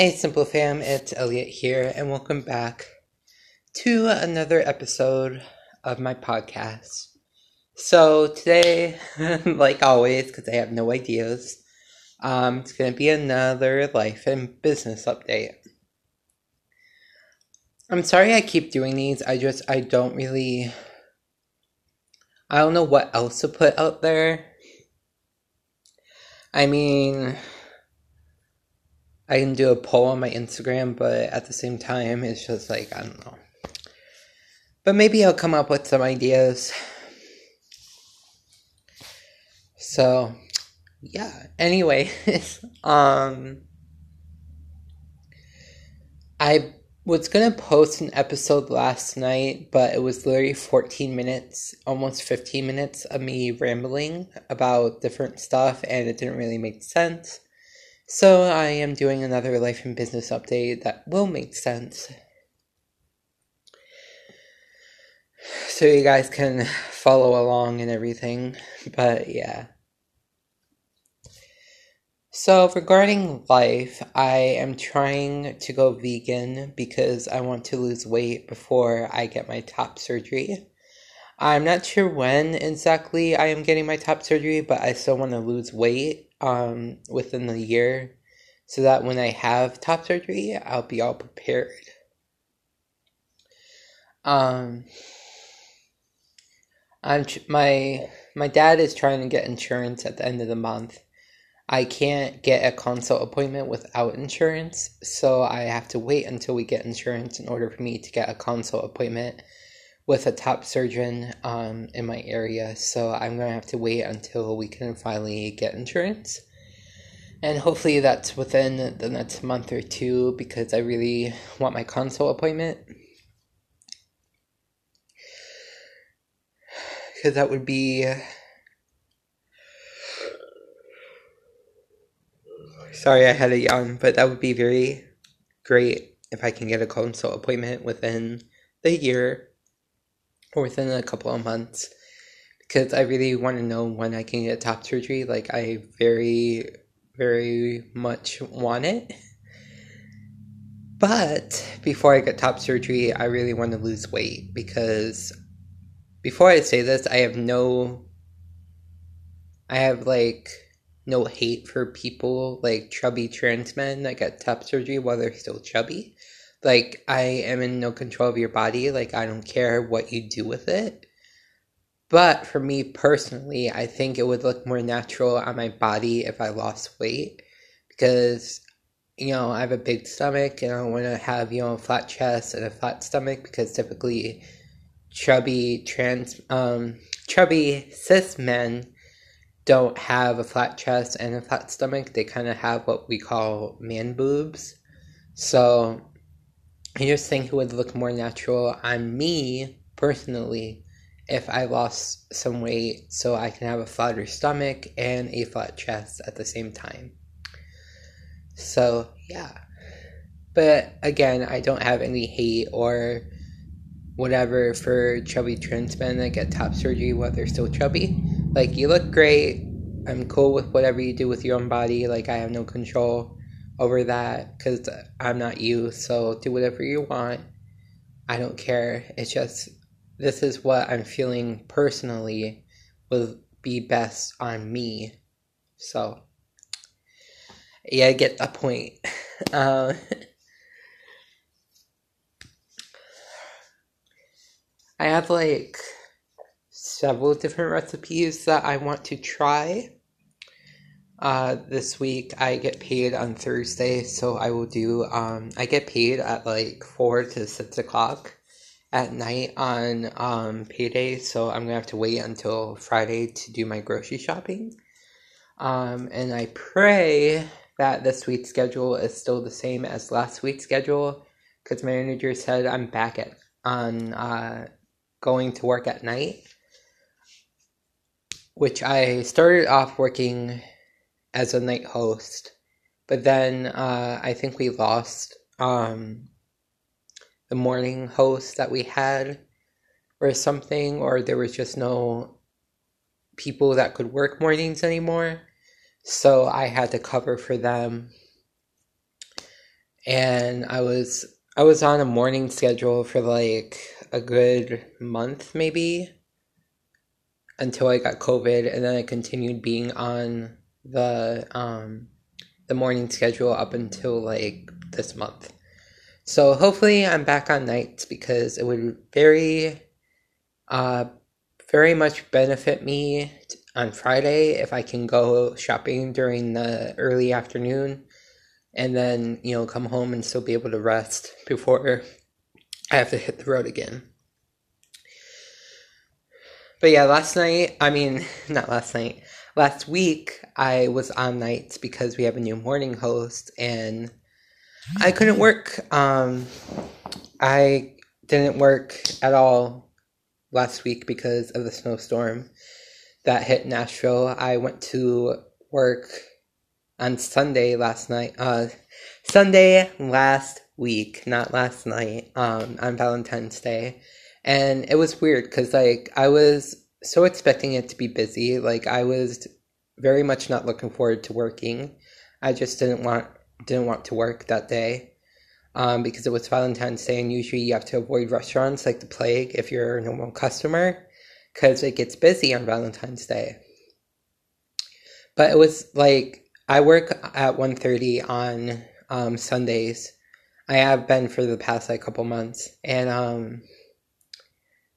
Hey, Simple Fam, it's Elliot here, and welcome back to another episode of my podcast. So, today, like always, because I have no ideas, um, it's going to be another life and business update. I'm sorry I keep doing these, I just, I don't really, I don't know what else to put out there. I mean, I can do a poll on my Instagram, but at the same time, it's just like, I don't know. But maybe I'll come up with some ideas. So, yeah. Anyway, um, I was gonna post an episode last night, but it was literally 14 minutes, almost 15 minutes of me rambling about different stuff, and it didn't really make sense. So I am doing another life and business update that will make sense. So you guys can follow along and everything. But yeah. So regarding life, I am trying to go vegan because I want to lose weight before I get my top surgery. I'm not sure when exactly I am getting my top surgery, but I still want to lose weight um, within the year so that when I have top surgery, I'll be all prepared. Um, I'm my my dad is trying to get insurance at the end of the month. I can't get a consult appointment without insurance, so I have to wait until we get insurance in order for me to get a consult appointment with a top surgeon um, in my area. So I'm gonna have to wait until we can finally get insurance and hopefully that's within the next month or two because I really want my consult appointment. Because that would be. Sorry, I had a yawn, but that would be very great if I can get a consult appointment within the year or within a couple of months because I really want to know when I can get top surgery. Like, I very very much want it. But before I get top surgery, I really want to lose weight because before I say this, I have no I have like no hate for people like chubby trans men that get top surgery while they're still chubby. Like I am in no control of your body, like I don't care what you do with it. But for me personally, I think it would look more natural on my body if I lost weight because, you know, I have a big stomach and I want to have, you know, a flat chest and a flat stomach because typically chubby trans, um, chubby cis men don't have a flat chest and a flat stomach. They kind of have what we call man boobs. So I just think it would look more natural on me personally if I lost some weight so I can have a flatter stomach and a flat chest at the same time. So, yeah. But again, I don't have any hate or whatever for chubby trans men that get top surgery while they're still chubby. Like, you look great. I'm cool with whatever you do with your own body. Like, I have no control over that because I'm not you. So, do whatever you want. I don't care. It's just this is what I'm feeling personally will be best on me. So, yeah, I get the point. Uh, I have like several different recipes that I want to try. Uh, this week I get paid on Thursday, so I will do. Um, I get paid at like four to six o'clock at night on um, payday, so I'm gonna have to wait until Friday to do my grocery shopping. Um, and I pray that this week's schedule is still the same as last week's schedule, because my manager said I'm back at on uh, going to work at night, which I started off working as a night host, but then uh, I think we lost um, the morning host that we had or something, or there was just no people that could work mornings anymore. So I had to cover for them. and I was I was on a morning schedule for like a good month maybe until I got COVID, and then I continued being on the um, the morning schedule up until like this month. So hopefully I'm back on nights because it would very uh very much benefit me on Friday if I can go shopping during the early afternoon and then, you know, come home and still be able to rest before I have to hit the road again. But yeah, last night, I mean, not last night, last week, I was on nights because we have a new morning host and I couldn't work. Um, I didn't work at all last week because of the snowstorm that hit Nashville. I went to work on Sunday last night. Uh, Sunday last week, not last night. Um, on Valentine's Day, and it was weird because like I was so expecting it to be busy. Like I was very much not looking forward to working. I just didn't want didn't want to work that day. Um, because it was Valentine's Day, and usually you have to avoid restaurants like the plague if you're a normal customer, because it gets busy on Valentine's Day. But it was like I work at 1.30 on um, Sundays. I have been for the past like couple months, and um,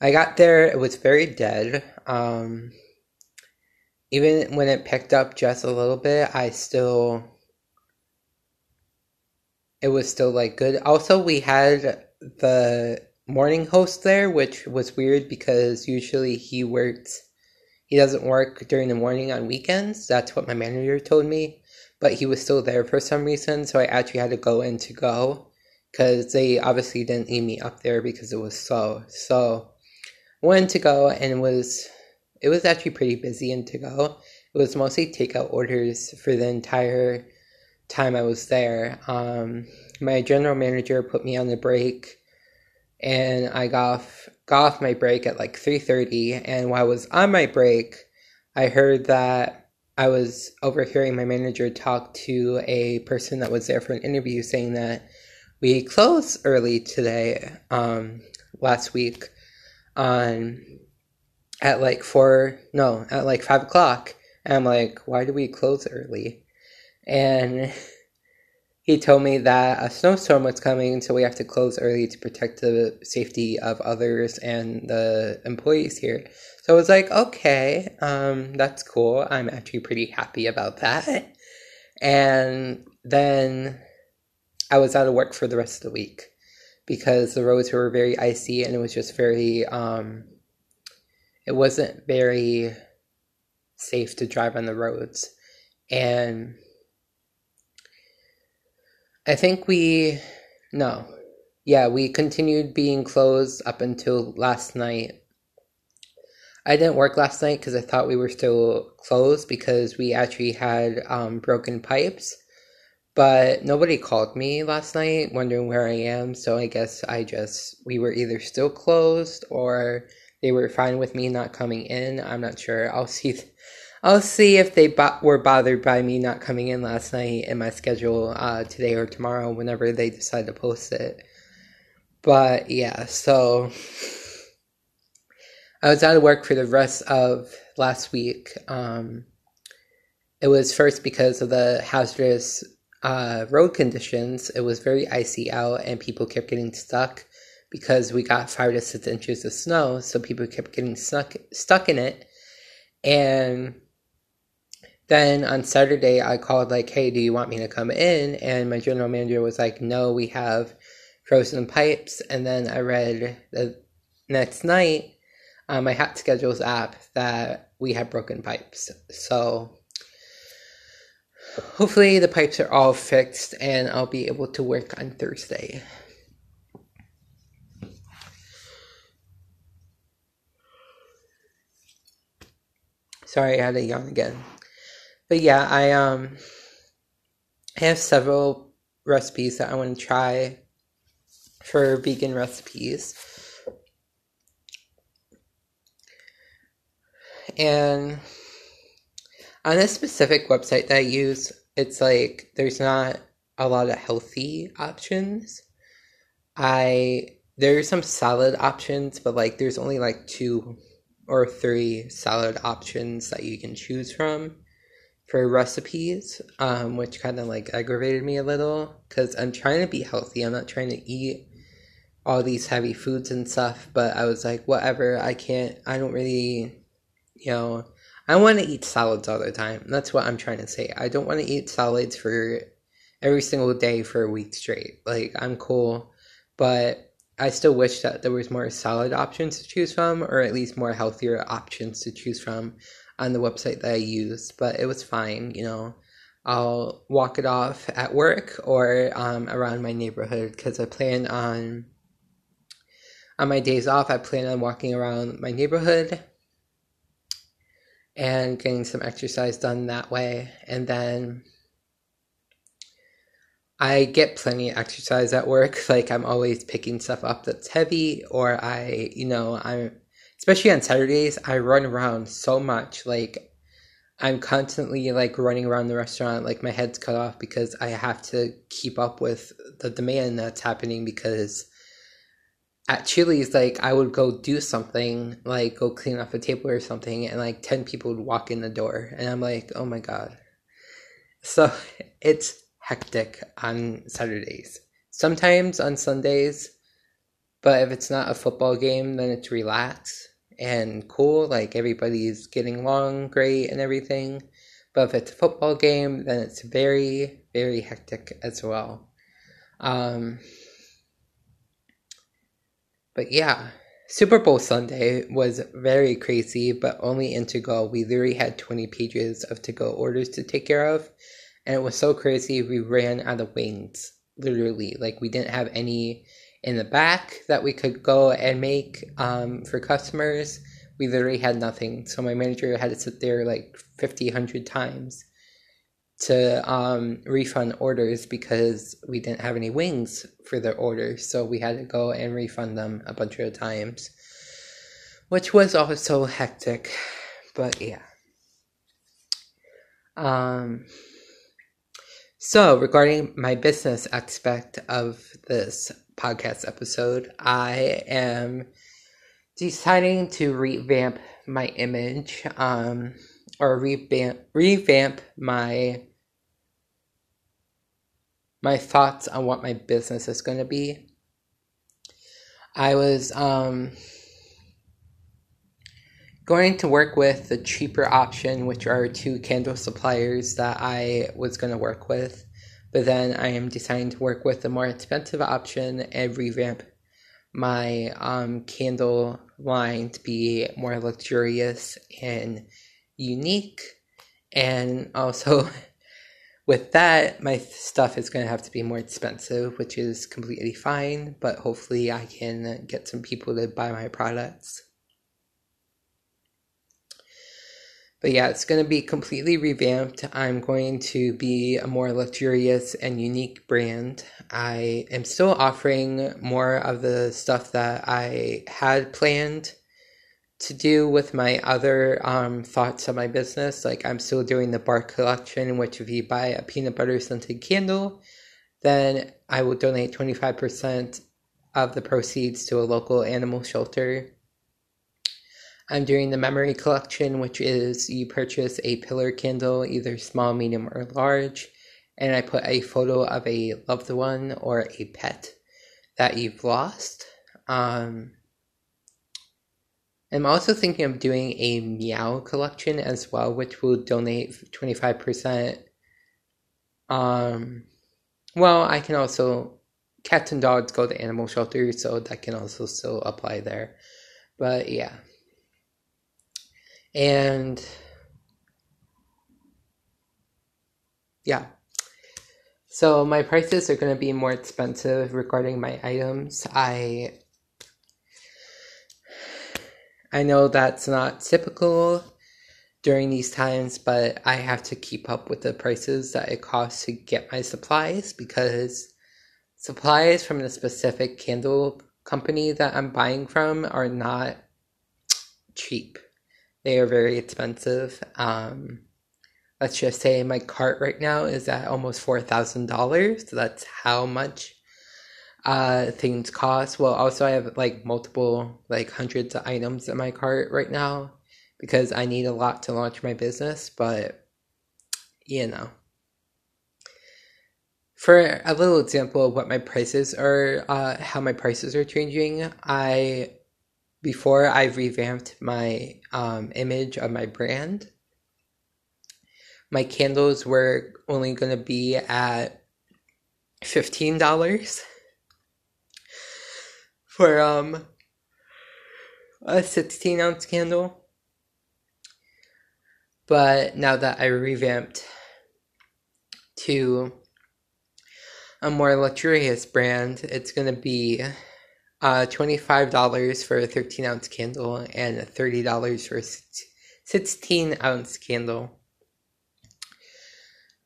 I got there. It was very dead. Um, even when it picked up just a little bit, I still it was still like good. Also, we had the morning host there, which was weird because usually he works he doesn't work during the morning on weekends. That's what my manager told me. But he was still there for some reason, so I actually had to go in to go because they obviously didn't need me up there because it was slow. So went to go and was it was actually pretty busy in to go. It was mostly takeout orders for the entire time I was there. Um, my general manager put me on the break, and I got off got off my break at like three thirty. And while I was on my break, I heard that I was overhearing my manager talk to a person that was there for an interview, saying that we closed early today, um, last week on at like four no at like five o'clock and i'm like why do we close early? And he told me that a snowstorm was coming so we have to close early to protect the safety of others and the employees here. So i was like okay um, that's cool. I'm actually pretty happy about that. And then i was out of work for the rest of the week because the roads were very icy and it was just very um, it wasn't very safe to drive on the roads. And i think we no yeah we continued being closed up until last night. I didn't work last night because i thought we were still closed because we actually had um, broken pipes but nobody called me last night wondering where I am, so I guess I just, we were either still closed or they were fine with me not coming in. I'm not sure. I'll see. I'll see if they bo- were bothered by me not coming in last night in my schedule uh, today or tomorrow, whenever they decide to post it. But yeah, so I was out of work for the rest of last week. Um, it was first because of the hazardous uh, road conditions, it was very icy out and people kept getting stuck because we got five to six inches of snow. So people kept getting stuck, stuck in it. And then on Saturday, I called, like, hey, do you want me to come in? And my general manager was like, no, we have frozen pipes. And then I read the next night on my Hot Schedules app that we had broken pipes. So hopefully the pipes are all fixed and I'll be able to work on Thursday. Sorry, I had a yawn again. But yeah, I um I have several recipes that I want to try for vegan recipes. And on a specific website that I use, it's like there's not a lot of healthy options. I there's some salad options, but like there's only like two or three salad options that you can choose from for recipes, um, which kind of like aggravated me a little because I'm trying to be healthy. I'm not trying to eat all these heavy foods and stuff, but I was like, whatever, I can't, I don't really, you know, I want to eat salads all the time. That's what I'm trying to say. I don't want to eat salads for every single day for a week straight. Like, I'm cool, but I still wish that there was more salad options to choose from, or at least more healthier options to choose from on the website that I used. But it was fine, you know. I'll walk it off at work or um, around my neighborhood because I plan on on my days off. I plan on walking around my neighborhood and getting some exercise done that way, and then I get plenty of exercise at work. Like I'm always picking stuff up that's heavy, or I, you know, I'm especially on Saturdays. I run around so much. Like I'm constantly like running around the restaurant. Like my head's cut off because I have to keep up with the demand that's happening. Because at Chili's, like I would go do something, like go clean off a table or something, and like ten people would walk in the door, and I'm like, oh my god. So it's hectic on Saturdays. Sometimes on Sundays, but if it's not a football game, then it's relaxed and cool. Like everybody's getting along great and everything. But if it's a football game, then it's very, very hectic as well. Um, but yeah, Super Bowl Sunday was very crazy, but only in to go. We literally had 20 pages of to go orders to take care of and it was so crazy. We ran out of wings literally. Like we didn't have any in the back that we could go and make um, for customers. We literally had nothing. So my manager had to sit there like 50 100 times to um, refund orders because we didn't have any wings for their orders so we had to go and refund them a bunch of times which was also hectic but yeah. Um so, regarding my business aspect of this podcast episode, I am deciding to revamp my image um, or revamp revamp my my thoughts on what my business is going to be. I was um, going to work with the cheaper option, which are two candle suppliers that I was going to work with. But then I am deciding to work with the more expensive option and revamp my um, candle line to be more luxurious and unique. And also, with that, my stuff is going to have to be more expensive, which is completely fine. But hopefully, I can get some people to buy my products. But yeah, it's going to be completely revamped. I'm going to be a more luxurious and unique brand. I am still offering more of the stuff that I had planned to do with my other um, thoughts on my business. Like, I'm still doing the bar collection, which if you buy a peanut butter scented candle, then I will donate 25% of the proceeds to a local animal shelter. I'm doing the memory collection, which is you purchase a pillar candle, either small, medium, or large, and I put a photo of a loved one or a pet that you've lost. Um, I'm also thinking of doing a meow collection as well, which will donate 25%. Um, well, I can also, cats and dogs go to animal shelters, so that can also still apply there. But yeah. And yeah. So my prices are going to be more expensive regarding my items. I I know that's not typical during these times, but I have to keep up with the prices that it costs to get my supplies because supplies from the specific candle company that I'm buying from are not cheap. They are very expensive. Um, let's just say my cart right now is at almost four thousand dollars. So that's how much uh things cost. Well, also I have like multiple like hundreds of items in my cart right now because I need a lot to launch my business, but you know. For a little example of what my prices are, uh, how my prices are changing, I before I revamped my um, image of my brand, my candles were only going to be at $15 for um a 16 ounce candle. But now that I revamped to a more luxurious brand, it's going to be uh, $25 for a 13 ounce candle and $30 for a 16 ounce candle.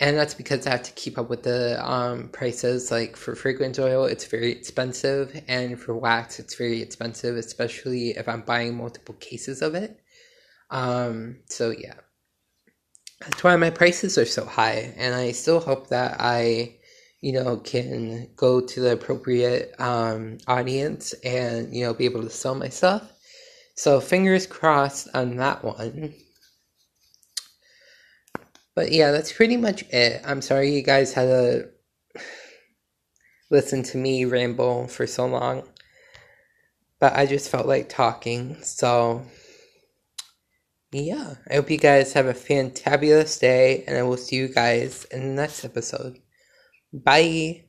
And that's because I have to keep up with the um, prices. Like for fragrance oil, it's very expensive, and for wax, it's very expensive, especially if I'm buying multiple cases of it. Um, so, yeah. That's why my prices are so high, and I still hope that I you know, can go to the appropriate um, audience and, you know, be able to sell my stuff. So fingers crossed on that one. But yeah, that's pretty much it. I'm sorry you guys had to listen to me ramble for so long. But I just felt like talking. So yeah, I hope you guys have a fantabulous day and I will see you guys in the next episode. Bye.